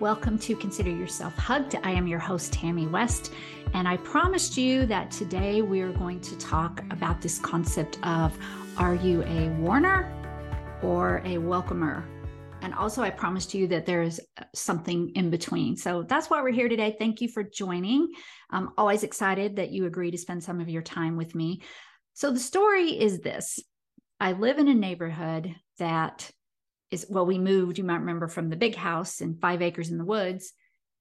Welcome to Consider Yourself Hugged. I am your host, Tammy West, and I promised you that today we are going to talk about this concept of are you a warner or a welcomer? And also, I promised you that there's something in between. So that's why we're here today. Thank you for joining. I'm always excited that you agree to spend some of your time with me. So, the story is this I live in a neighborhood that is, well, we moved, you might remember, from the big house and five acres in the woods.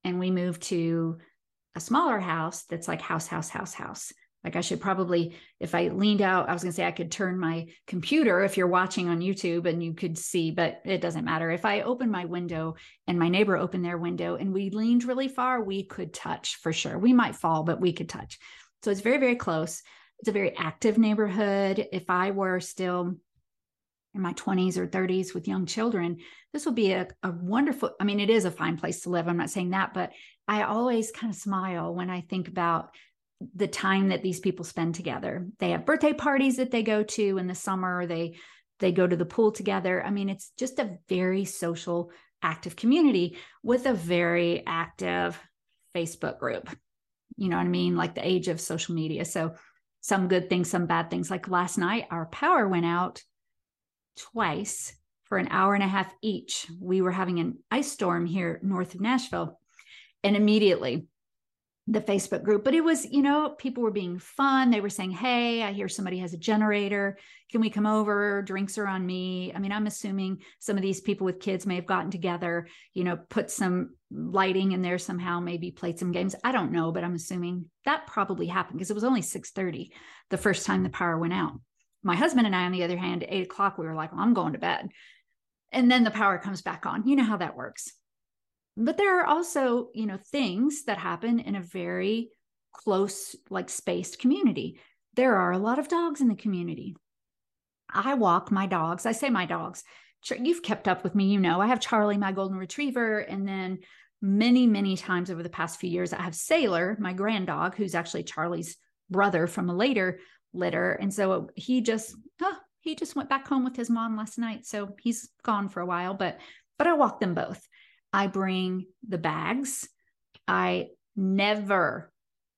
And we moved to a smaller house that's like house, house, house, house. Like I should probably, if I leaned out, I was going to say I could turn my computer if you're watching on YouTube and you could see, but it doesn't matter. If I open my window and my neighbor opened their window and we leaned really far, we could touch for sure. We might fall, but we could touch. So it's very, very close. It's a very active neighborhood. If I were still in my 20s or 30s with young children, this will be a, a wonderful, I mean, it is a fine place to live. I'm not saying that, but I always kind of smile when I think about the time that these people spend together. They have birthday parties that they go to in the summer. They they go to the pool together. I mean, it's just a very social, active community with a very active Facebook group. You know what I mean? Like the age of social media. So some good things, some bad things. Like last night, our power went out twice for an hour and a half each. We were having an ice storm here north of Nashville. And immediately the Facebook group, but it was, you know, people were being fun. They were saying, Hey, I hear somebody has a generator. Can we come over? Drinks are on me. I mean, I'm assuming some of these people with kids may have gotten together, you know, put some lighting in there somehow, maybe played some games. I don't know, but I'm assuming that probably happened because it was only 6:30 the first time the power went out. My husband and I, on the other hand, at eight o'clock, we were like, well, I'm going to bed. And then the power comes back on. You know how that works. But there are also, you know, things that happen in a very close, like spaced community. There are a lot of dogs in the community. I walk my dogs. I say my dogs. You've kept up with me, you know. I have Charlie, my golden retriever, and then many, many times over the past few years, I have Sailor, my grand dog, who's actually Charlie's brother from a later litter. And so he just, oh, he just went back home with his mom last night. So he's gone for a while, but, but I walk them both. I bring the bags. I never,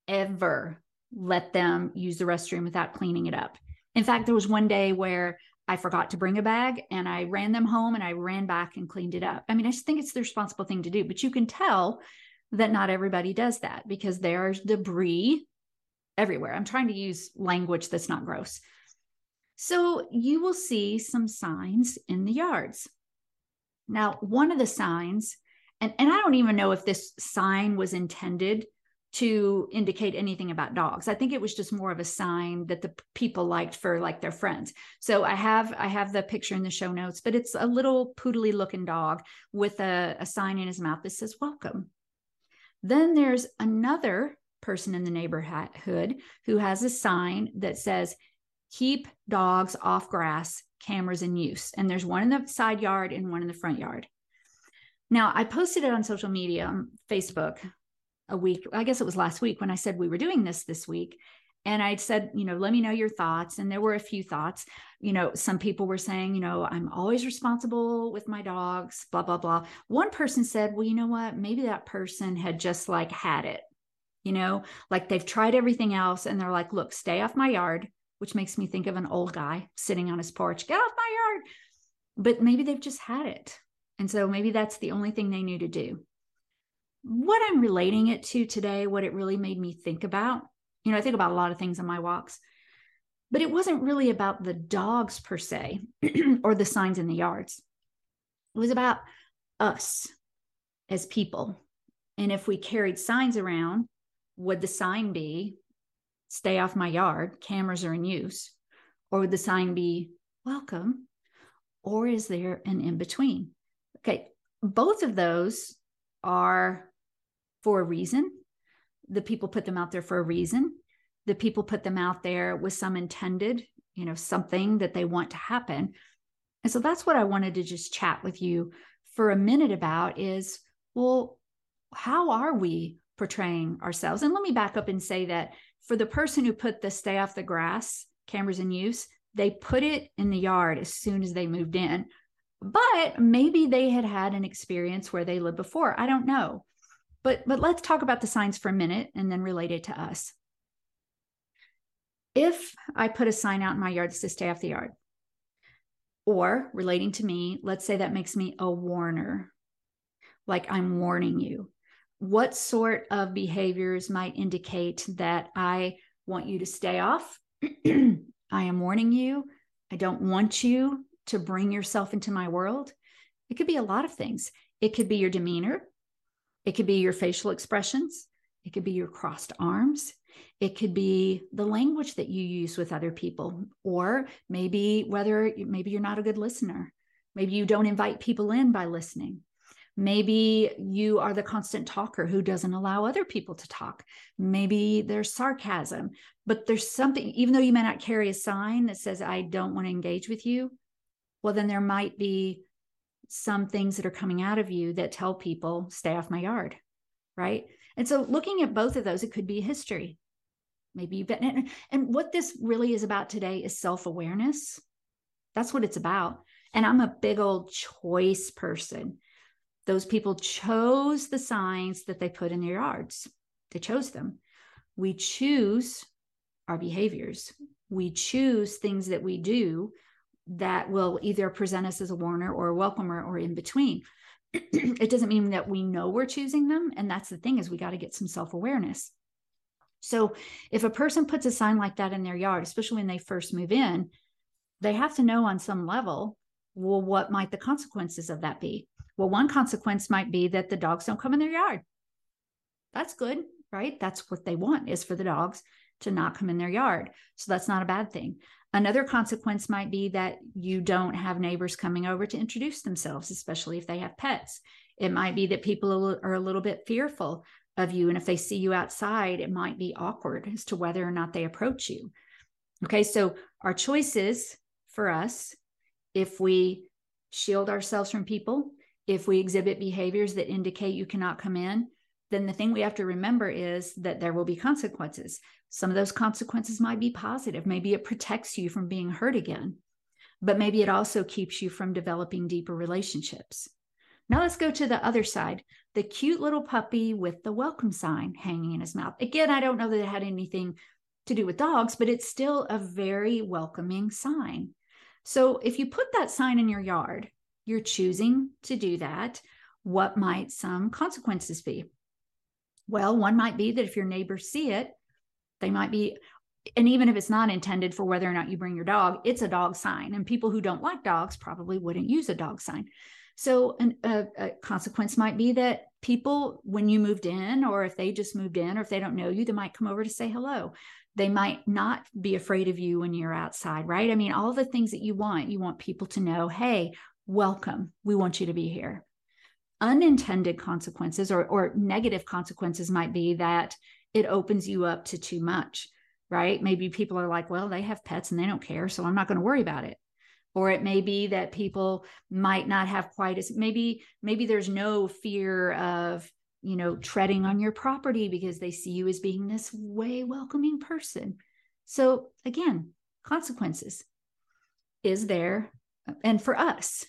ever let them use the restroom without cleaning it up. In fact, there was one day where I forgot to bring a bag and I ran them home and I ran back and cleaned it up. I mean, I just think it's the responsible thing to do, but you can tell that not everybody does that because there's debris everywhere. I'm trying to use language that's not gross. So you will see some signs in the yards. Now, one of the signs, and, and I don't even know if this sign was intended to indicate anything about dogs. I think it was just more of a sign that the people liked for like their friends. So I have I have the picture in the show notes, but it's a little poodly looking dog with a, a sign in his mouth that says welcome. Then there's another person in the neighborhood who has a sign that says, keep dogs off grass, cameras in use. And there's one in the side yard and one in the front yard. Now, I posted it on social media, on Facebook, a week, I guess it was last week when I said we were doing this this week. And I said, you know, let me know your thoughts. And there were a few thoughts. You know, some people were saying, you know, I'm always responsible with my dogs, blah, blah, blah. One person said, well, you know what? Maybe that person had just like had it you know, like they've tried everything else and they're like, look, stay off my yard, which makes me think of an old guy sitting on his porch, get off my yard. But maybe they've just had it. And so maybe that's the only thing they knew to do. What I'm relating it to today, what it really made me think about, you know, I think about a lot of things on my walks, but it wasn't really about the dogs per se or the signs in the yards. It was about us as people. And if we carried signs around would the sign be stay off my yard cameras are in use or would the sign be welcome or is there an in between okay both of those are for a reason. The people put them out there for a reason. The people put them out there with some intended you know something that they want to happen. And so that's what i wanted to just chat with you for a minute about is well how are we portraying ourselves. And let me back up and say that for the person who put the stay off the grass cameras in use, they put it in the yard as soon as they moved in. but maybe they had had an experience where they lived before. I don't know. But but let's talk about the signs for a minute and then relate it to us. If I put a sign out in my yard that says stay off the yard, or relating to me, let's say that makes me a warner, like I'm warning you. What sort of behaviors might indicate that I want you to stay off? I am warning you. I don't want you to bring yourself into my world. It could be a lot of things. It could be your demeanor, it could be your facial expressions, it could be your crossed arms, it could be the language that you use with other people, or maybe whether maybe you're not a good listener. Maybe you don't invite people in by listening. Maybe you are the constant talker who doesn't allow other people to talk. Maybe there's sarcasm, but there's something, even though you may not carry a sign that says, I don't want to engage with you, well, then there might be some things that are coming out of you that tell people, stay off my yard. Right. And so looking at both of those, it could be history. Maybe you've been, and, what this really is about today is self awareness. That's what it's about. And I'm a big old choice person. Those people chose the signs that they put in their yards, they chose them. We choose our behaviors, we choose things that we do that will either present us as a warner or a welcomer or in between. it doesn't mean that we know we're choosing them. And that's the thing is we got to get some self-awareness. So if a person puts a sign like that in their yard, especially when they first move in, they have to know on some level, well, what might the consequences of that be? Well, one consequence might be that the dogs don't come in their yard. That's good, right? That's what they want is for the dogs to not come in their yard. So that's not a bad thing. Another consequence might be that you don't have neighbors coming over to introduce themselves, especially if they have pets. It might be that people are a little bit fearful of you. And if they see you outside, it might be awkward as to whether or not they approach you. Okay, so our choices for us, if we shield ourselves from people, if we exhibit behaviors that indicate you cannot come in, then the thing we have to remember is that there will be consequences. Some of those consequences might be positive. Maybe it protects you from being hurt again, but maybe it also keeps you from developing deeper relationships. Now let's go to the other side the cute little puppy with the welcome sign hanging in his mouth. Again, I don't know that it had anything to do with dogs, but it's still a very welcoming sign. So if you put that sign in your yard, you're choosing to do that. What might some consequences be? Well, one might be that if your neighbors see it, they might be, and even if it's not intended for whether or not you bring your dog, it's a dog sign. And people who don't like dogs probably wouldn't use a dog sign. So, an, a, a consequence might be that people, when you moved in, or if they just moved in, or if they don't know you, they might come over to say hello. They might not be afraid of you when you're outside, right? I mean, all the things that you want, you want people to know, hey, welcome. We want you to be here unintended consequences or, or negative consequences might be that it opens you up to too much, right? Maybe people are like, well, they have pets and they don't care, so I'm not going to worry about it. Or it may be that people might not have quite as maybe maybe there's no fear of you know treading on your property because they see you as being this way welcoming person. So again, consequences is there and for us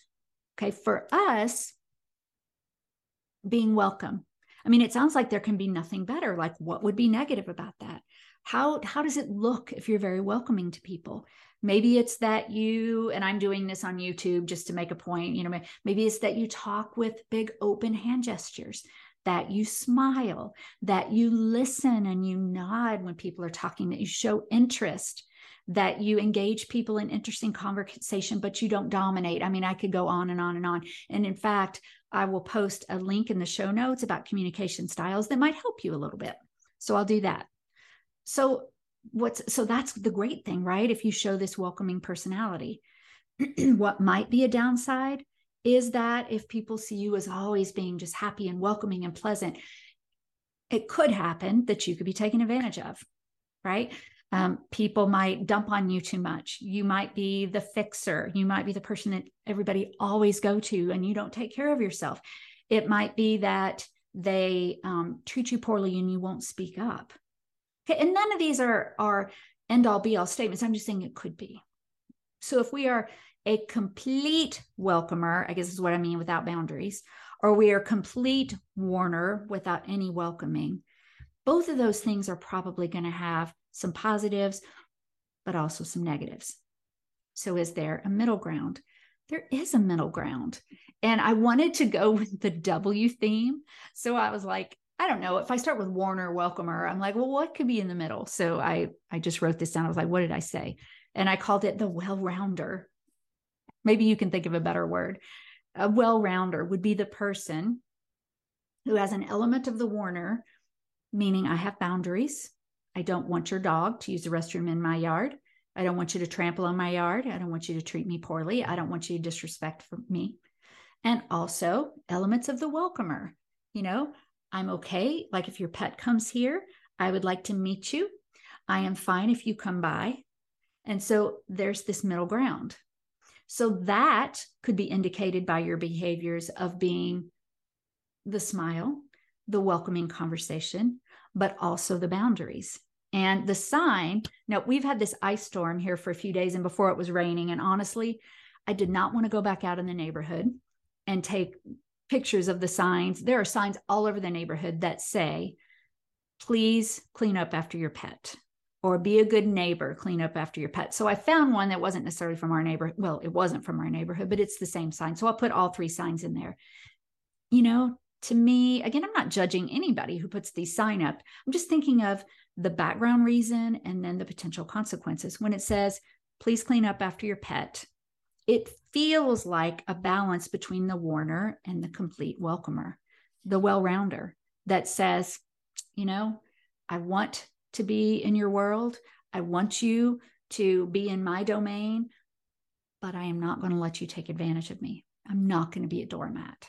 okay for us being welcome. I mean, it sounds like there can be nothing better. Like, what would be negative about that? How how does it look if you're very welcoming to people? Maybe it's that you and I'm doing this on YouTube just to make a point. You know, maybe it's that you talk with big open hand gestures, that you smile, that you listen and you nod when people are talking, that you show interest that you engage people in interesting conversation, but you don't dominate. I mean, I could go on and on and on. And in fact, I will post a link in the show notes about communication styles that might help you a little bit. So I'll do that. So what's so that's the great thing, right? If you show this welcoming personality. what might be a downside is that if people see you as always being just happy and welcoming and pleasant, it could happen that you could be taken advantage of, right? Um, people might dump on you too much. You might be the fixer. You might be the person that everybody always go to, and you don't take care of yourself. It might be that they um, treat you poorly and you won't speak up. Okay, and none of these are are end all be all statements. I'm just saying it could be. So if we are a complete welcomer, I guess is what I mean without boundaries, or we are complete warner without any welcoming. Both of those things are probably going to have some positives, but also some negatives. So, is there a middle ground? There is a middle ground. And I wanted to go with the W theme. So I was like, I don't know. If I start with Warner Welcomer, I'm like, well, what could be in the middle? So I I just wrote this down. I was like, what did I say? And I called it the well-rounder. Maybe you can think of a better word. A well-rounder would be the person who has an element of the Warner, meaning I have boundaries. I don't want your dog to use the restroom in my yard. I don't want you to trample on my yard. I don't want you to treat me poorly. I don't want you to disrespect me. And also elements of the welcomer. You know, I'm okay. Like if your pet comes here, I would like to meet you. I am fine if you come by. And so there's this middle ground. So that could be indicated by your behaviors of being the smile, the welcoming conversation, but also the boundaries. And the sign, now we've had this ice storm here for a few days and before it was raining. And honestly, I did not want to go back out in the neighborhood and take pictures of the signs. There are signs all over the neighborhood that say, please clean up after your pet or be a good neighbor, clean up after your pet. So I found one that wasn't necessarily from our neighbor. Well, it wasn't from our neighborhood, but it's the same sign. So I'll put all three signs in there. You know, to me, again, I'm not judging anybody who puts the sign up. I'm just thinking of the background reason and then the potential consequences. When it says, please clean up after your pet, it feels like a balance between the warner and the complete welcomer, the well rounder that says, you know, I want to be in your world. I want you to be in my domain, but I am not going to let you take advantage of me. I'm not going to be a doormat.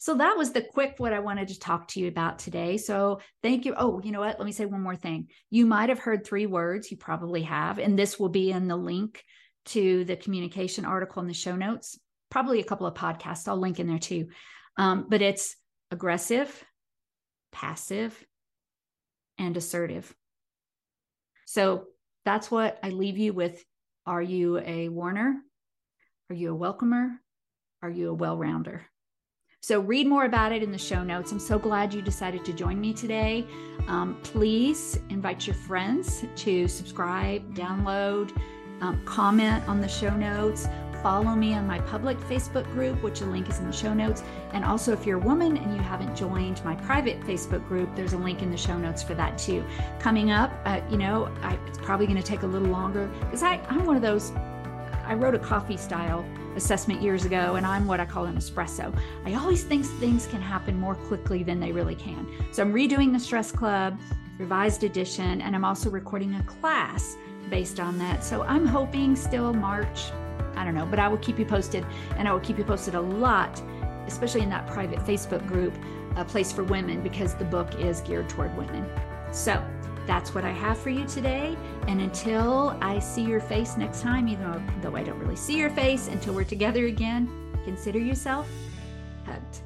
So that was the quick what I wanted to talk to you about today. So thank you. Oh, you know what? Let me say one more thing. You might have heard three words, you probably have, and this will be in the link to the communication article in the show notes, probably a couple of podcasts. I'll link in there too. Um, but it's aggressive, passive, and assertive. So that's what I leave you with. Are you a warner? Are you a welcomer? Are you a well rounder? So read more about it in the show notes. I'm so glad you decided to join me today. Um, please invite your friends to subscribe, download, um, comment on the show notes. Follow me on my public Facebook group, which the link is in the show notes. And also, if you're a woman and you haven't joined my private Facebook group, there's a link in the show notes for that too. Coming up, uh, you know, I, it's probably going to take a little longer because I'm one of those. I wrote a coffee style assessment years ago, and I'm what I call an espresso. I always think things can happen more quickly than they really can. So I'm redoing the Stress Club, revised edition, and I'm also recording a class based on that. So I'm hoping still March. I don't know, but I will keep you posted, and I will keep you posted a lot, especially in that private Facebook group, a place for women, because the book is geared toward women. So that's what I have for you today. And until I see your face next time, even though I don't really see your face until we're together again, consider yourself hugged.